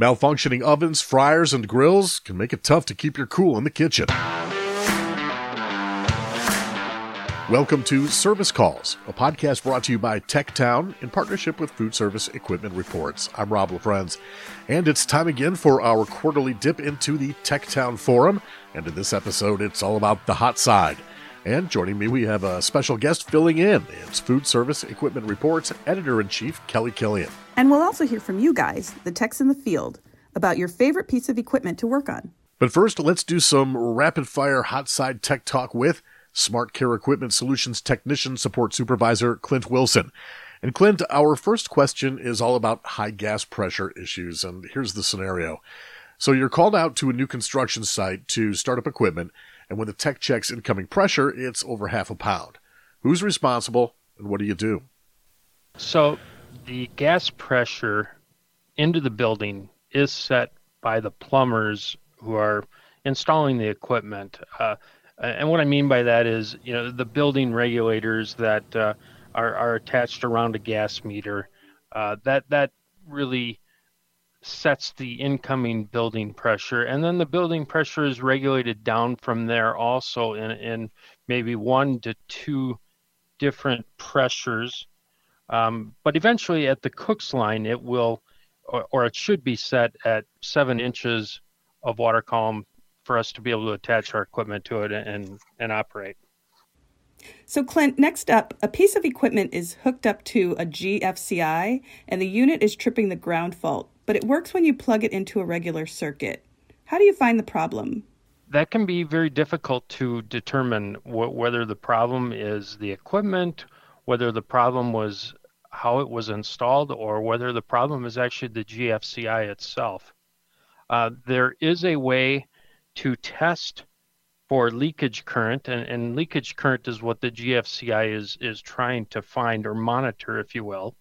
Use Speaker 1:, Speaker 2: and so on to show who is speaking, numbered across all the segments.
Speaker 1: Malfunctioning ovens, fryers, and grills can make it tough to keep your cool in the kitchen. Welcome to Service Calls, a podcast brought to you by TechTown in partnership with Food Service Equipment Reports. I'm Rob LaFrenz, and it's time again for our quarterly dip into the TechTown Forum. And in this episode, it's all about the hot side. And joining me, we have a special guest filling in. It's Food Service Equipment Reports Editor in Chief Kelly Killian.
Speaker 2: And we'll also hear from you guys, the techs in the field, about your favorite piece of equipment to work on.
Speaker 1: But first, let's do some rapid fire hot side tech talk with Smart Care Equipment Solutions Technician Support Supervisor Clint Wilson. And Clint, our first question is all about high gas pressure issues. And here's the scenario. So you're called out to a new construction site to start up equipment, and when the tech checks incoming pressure, it's over half a pound. Who's responsible, and what do you do?
Speaker 3: So the gas pressure into the building is set by the plumbers who are installing the equipment. Uh, and what I mean by that is, you know, the building regulators that uh, are, are attached around a gas meter. Uh, that that really sets the incoming building pressure, and then the building pressure is regulated down from there also in in maybe one to two different pressures. Um, but eventually, at the Cook's line, it will, or, or, it should be set at seven inches of water column for us to be able to attach our equipment to it and, and operate.
Speaker 2: So, Clint, next up, a piece of equipment is hooked up to a GFCI and the unit is tripping the ground fault, but it works when you plug it into a regular circuit. How do you find the problem?
Speaker 3: That can be very difficult to determine wh- whether the problem is the equipment, whether the problem was how it was installed or whether the problem is actually the GFCI itself. Uh, there is a way to test for leakage current, and, and, leakage current is what the GFCI is, is trying to find or monitor, if you will.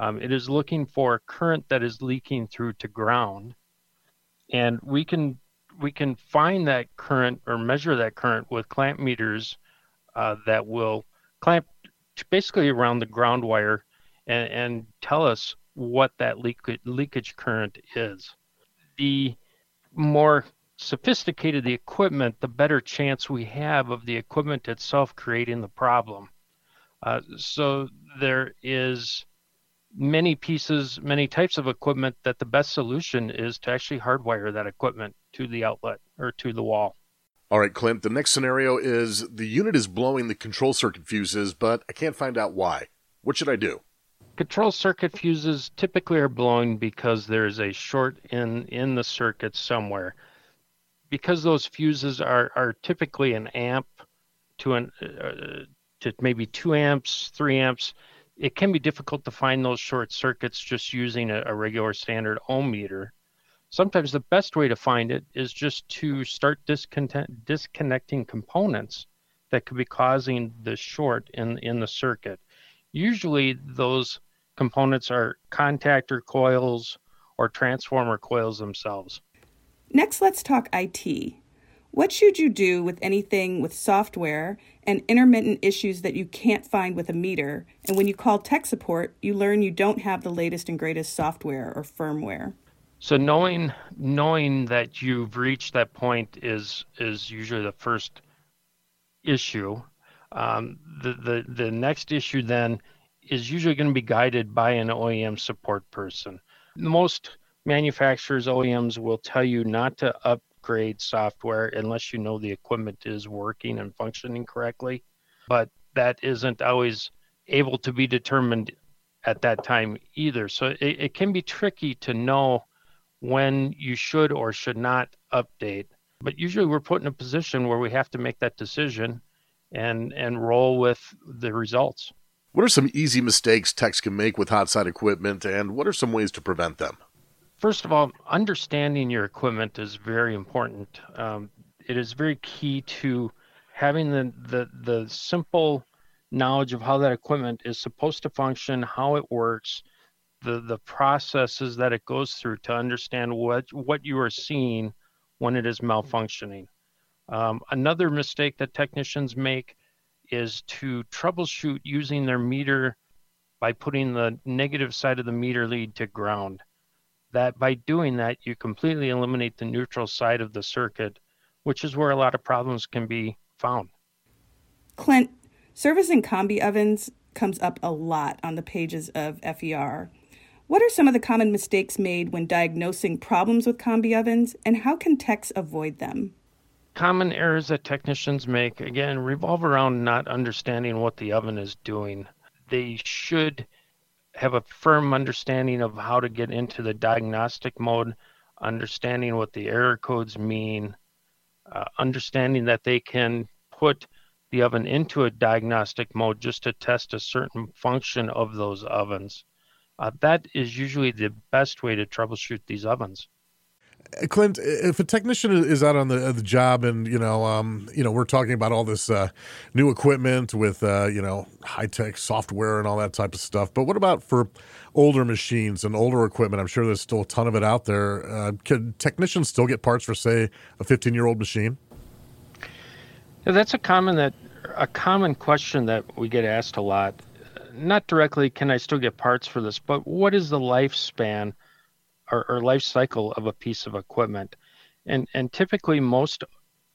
Speaker 3: Um, it is looking for a current that is leaking through to ground, and we can we can find that current or measure that current with clamp meters uh, that will clamp basically around the ground wire and, and tell us what that leak, leakage current is. The more sophisticated the equipment, the better chance we have of the equipment itself creating the problem. Uh, so there is many pieces, many types of equipment that the best solution is to actually hardwire that equipment to the outlet or to the wall.
Speaker 1: All right, Clint, the next scenario is the unit is blowing the control circuit fuses, but I can't find out why. What should I do?
Speaker 3: Control circuit fuses typically are blown because there's a short in in the circuit somewhere. Because those fuses are are typically an amp to an uh, to maybe two amps, three amps, it can be difficult to find those short circuits just using a, a regular standard ohm meter. Sometimes the best way to find it is just to start disconnecting components that could be causing the short in in the circuit. Usually those components are contactor coils or transformer coils themselves.
Speaker 2: Next, let's talk IT. What should you do with anything with software and intermittent issues that you can't find with a meter? And when you call tech support, you learn you don't have the latest and greatest software or firmware.
Speaker 3: So knowing knowing that you've reached that point is is usually the first issue. Um, the the the next issue then is usually going to be guided by an OEM support person. Most manufacturers, OEMs will tell you not to upgrade software unless you know the equipment is working and functioning correctly. But that isn't always able to be determined at that time either. So it, it can be tricky to know when you should or should not update. But usually we're put in a position where we have to make that decision and and roll with the results.
Speaker 1: What are some easy mistakes techs can make with hot side equipment, and what are some ways to prevent them?
Speaker 3: First of all, understanding your equipment is very important. Um, it is very key to having the, the, the simple knowledge of how that equipment is supposed to function, how it works, the, the processes that it goes through to understand what, what you are seeing when it is malfunctioning. Um, another mistake that technicians make is to troubleshoot using their meter by putting the negative side of the meter lead to ground. That by doing that, you completely eliminate the neutral side of the circuit, which is where a lot of problems can be found.
Speaker 2: Clint, servicing combi ovens comes up a lot on the pages of FER. What are some of the common mistakes made when diagnosing problems with combi ovens, and how can techs avoid them?
Speaker 3: Common errors that technicians make, again, revolve around not understanding what the oven is doing. They should have a firm understanding of how to get into the diagnostic mode, understanding what the error codes mean, uh, understanding that they can put the oven into a diagnostic mode just to test a certain function of those ovens. Uh, that is usually the best way to troubleshoot these ovens.
Speaker 1: Clint, if a technician is out on the the job and you know, um, you know, we're talking about all this uh, new equipment with uh, you know high tech software and all that type of stuff, but what about for older machines and older equipment? I'm sure there's still a ton of it out there. Uh, can technicians still get parts for, say, a 15 year old machine?
Speaker 3: Yeah, that's a common that a common question that we get asked a lot. Not directly, can I still get parts for this? But what is the lifespan? Or, or life cycle of a piece of equipment. And, and typically, most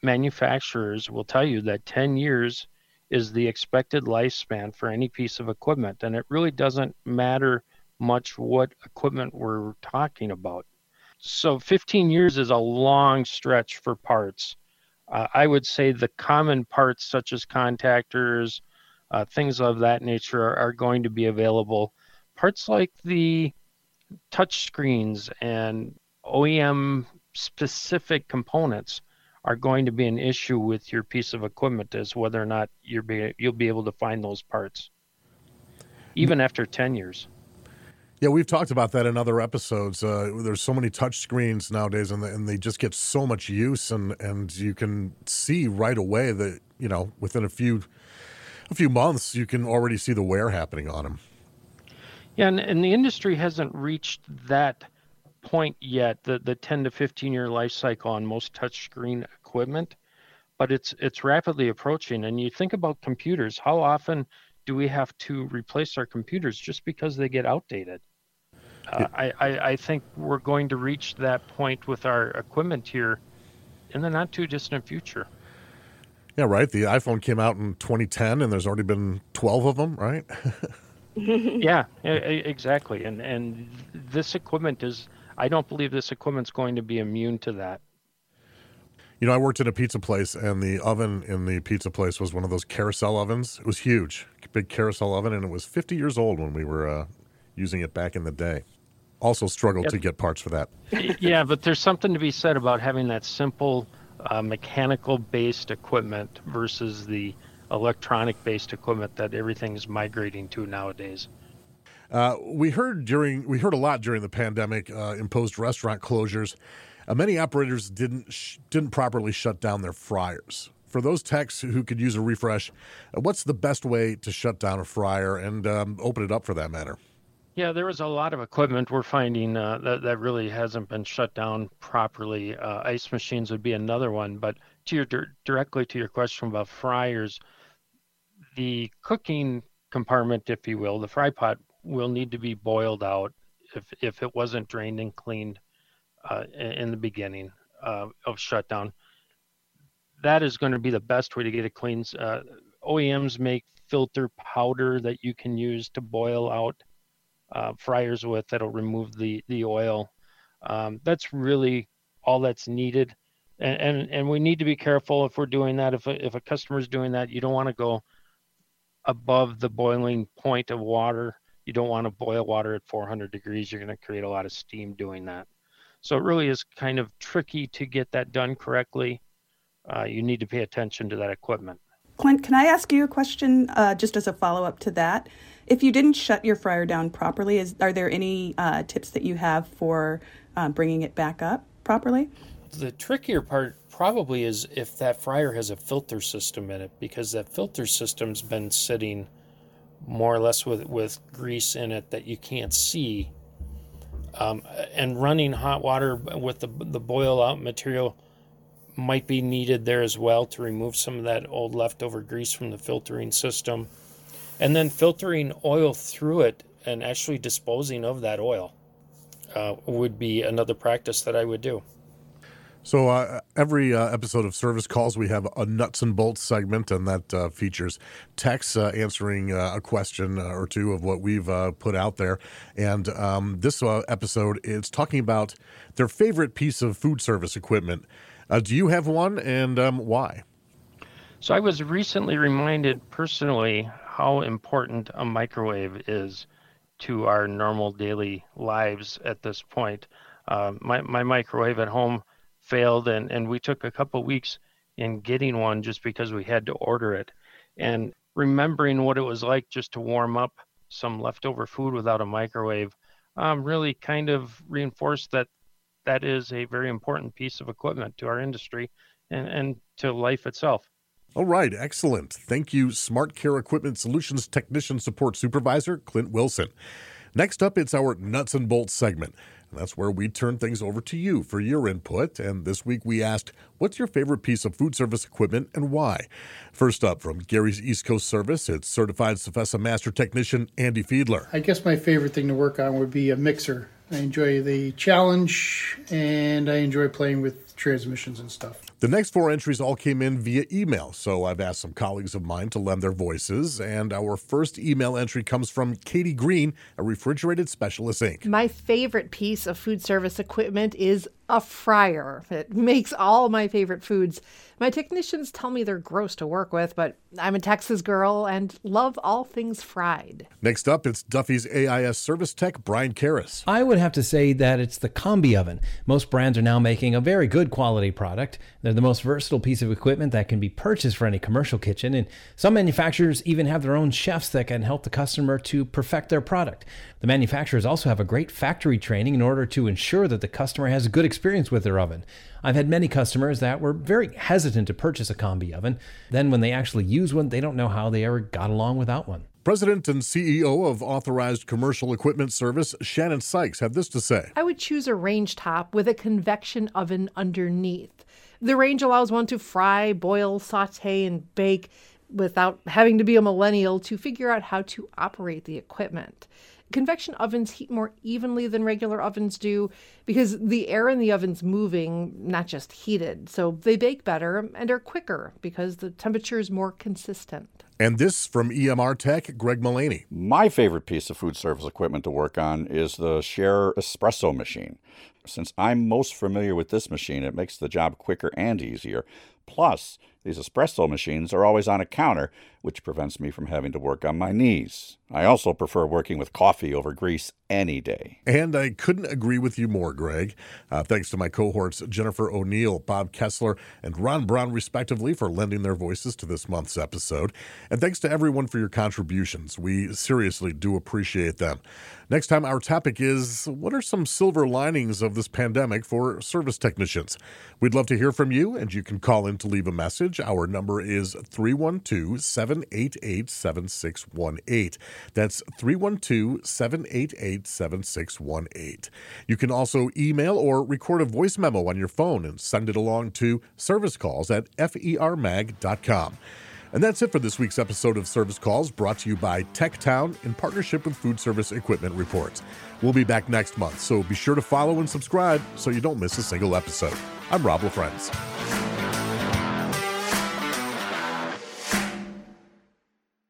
Speaker 3: manufacturers will tell you that 10 years is the expected lifespan for any piece of equipment. And it really doesn't matter much what equipment we're talking about. So 15 years is a long stretch for parts. Uh, I would say the common parts, such as contactors, uh, things of that nature, are, are, going to be available. Parts like the touch screens and OEM specific components are going to be an issue with your piece of equipment is whether or not you're be, you'll be able to find those parts even after 10 years.
Speaker 1: Yeah, we've talked about that in other episodes. Uh, there's so many touch screens nowadays, and, and they just get so much use, and, and you can see right away that you know within a few a few months you can already see the wear happening on them.
Speaker 3: Yeah, and, and the industry hasn't reached that point yet, the, the 10 to 15 year life cycle on most touchscreen equipment, but it's it's rapidly approaching. And you think about computers, how often do we have to replace our computers just because they get outdated? Uh, I, I, I think we're going to reach that point with our equipment here in the not too distant future.
Speaker 1: Yeah, right. The iPhone came out in 2010, and there's already been 12 of them, right?
Speaker 3: yeah, exactly. And and this equipment is I don't believe this equipment's going to be immune to that.
Speaker 1: You know, I worked in a pizza place, and the oven in the pizza place was one of those carousel ovens. It was huge, big carousel oven, and it was 50 years old when we were uh, using it back in the day. Also struggled to get parts for that.
Speaker 3: yeah, but there's something to be said about having that simple uh, mechanical based equipment versus the electronic based equipment that everything's migrating to nowadays.
Speaker 1: Uh, we heard during we heard a lot during the pandemic uh, imposed restaurant closures. Uh, many operators didn't sh- didn't properly shut down their fryers. For those techs who could use a refresh, uh, what's the best way to shut down a fryer and um, open it up for that matter?
Speaker 3: Yeah, there was a lot of equipment we're finding uh, that that really hasn't been shut down properly. Uh, ice machines would be another one, but to your directly to your question about fryers, the cooking compartment, if you will, the fry pot will need to be boiled out if if it wasn't drained and cleaned uh, in the beginning uh, of shutdown. That is going to be the best way to get it clean. Uh, OEMs make filter powder that you can use to boil out uh, fryers with that'll remove the the oil. Um, that's really all that's needed. And, and and we need to be careful if we're doing that. If a, if a customer is doing that, you don't want to go above the boiling point of water. You don't want to boil water at 400 degrees. You're going to create a lot of steam doing that. So it really is kind of tricky to get that done correctly. Uh, you need to pay attention to that equipment.
Speaker 2: Clint, can I ask you a question uh, just as a follow up to that? If you didn't shut your fryer down properly, is, are there any uh, tips that you have for uh, bringing it back up properly?
Speaker 3: The trickier part probably is if that fryer has a filter system in it because that filter system's been sitting more or less with, with grease in it that you can't see. Um, and running hot water with the, the boil out material might be needed there as well to remove some of that old leftover grease from the filtering system. And then filtering oil through it and actually disposing of that oil.
Speaker 4: uh, would be another practice that I would do.
Speaker 1: So uh, every uh, episode of Service Calls, we have a nuts and bolts segment, and that uh, features techs uh, answering uh, a question or two of what we've uh, put out there. And um, this episode is talking about their favorite piece of food service equipment. do you have one, and um, why?
Speaker 3: So I was recently reminded personally how important a microwave is to our normal daily lives at this point. my my microwave at home failed and, and we took a couple weeks in getting one just because we had to order it and remembering what it was like just to warm up some leftover food without a microwave um, really kind of reinforced that that is a very important piece of equipment to our industry and, and to life itself.
Speaker 1: All right, excellent. Thank you, Smart Care Equipment Solutions Technician Support Supervisor Clint Wilson. Next up, it's our nuts and bolts segment. That's where we turn things over to you for your input. And this week we asked, What's your favorite piece of food service equipment and why? First up from Gary's East Coast Service, it's certified CFESA Master Technician Andy Fiedler.
Speaker 5: I guess my favorite thing to work on would be a mixer. I enjoy the challenge and I enjoy playing with transmissions and stuff.
Speaker 1: The next four entries all came in via email, so I've asked some colleagues of mine to lend their voices. And our first email entry comes from Katie Green, a Refrigerated Specialist Inc.
Speaker 6: My favorite piece of food service equipment is a fryer. It makes all my favorite foods. My technicians tell me they're gross to work with, but I'm a Texas girl and love all things fried.
Speaker 1: Next up, it's Duffy's AIS service tech, Brian Karras.
Speaker 7: I would have to say that it's the combi oven. Most brands are now making a very good quality product. They're the most versatile piece of equipment that can be purchased for any commercial kitchen, and some manufacturers even have their own chefs that can help the customer to perfect their product. The manufacturers also have a great factory training in order to ensure that the customer has a good experience with their oven. I've had many customers that were very hesitant to purchase a combi oven. Then, when they actually use one, they don't know how they ever got along without one.
Speaker 1: President and CEO of Authorized Commercial Equipment Service, Shannon Sykes, had this to say
Speaker 6: I would choose a range top with a convection oven underneath. The range allows one to fry, boil, saute, and bake without having to be a millennial to figure out how to operate the equipment. Convection ovens heat more evenly than regular ovens do because the air in the oven's moving, not just heated. So they bake better and are quicker because the temperature is more consistent.
Speaker 1: And this from EMR Tech, Greg Mullaney.
Speaker 8: My favorite piece of food service equipment to work on is the Schaerer espresso machine. Since I'm most familiar with this machine, it makes the job quicker and easier. Plus, these espresso machines are always on a counter, which prevents me from having to work on my knees. I also prefer working with coffee over grease any day.
Speaker 1: And I couldn't agree with you more, Greg. Uh, thanks to my cohorts Jennifer O'Neill, Bob Kessler, and Ron Brown, respectively, for lending their voices to this month's episode. And thanks to everyone for your contributions. We seriously do appreciate them. Next time, our topic is what are some silver linings of this pandemic for service technicians? We'd love to hear from you, and you can call in to leave a message. Our number is 312 788 7618. That's 312 788 7618. You can also email or record a voice memo on your phone and send it along to servicecalls at fermag.com. And that's it for this week's episode of Service Calls, brought to you by TechTown in partnership with Food Service Equipment Reports. We'll be back next month, so be sure to follow and subscribe so you don't miss a single episode. I'm Rob LaFrenz.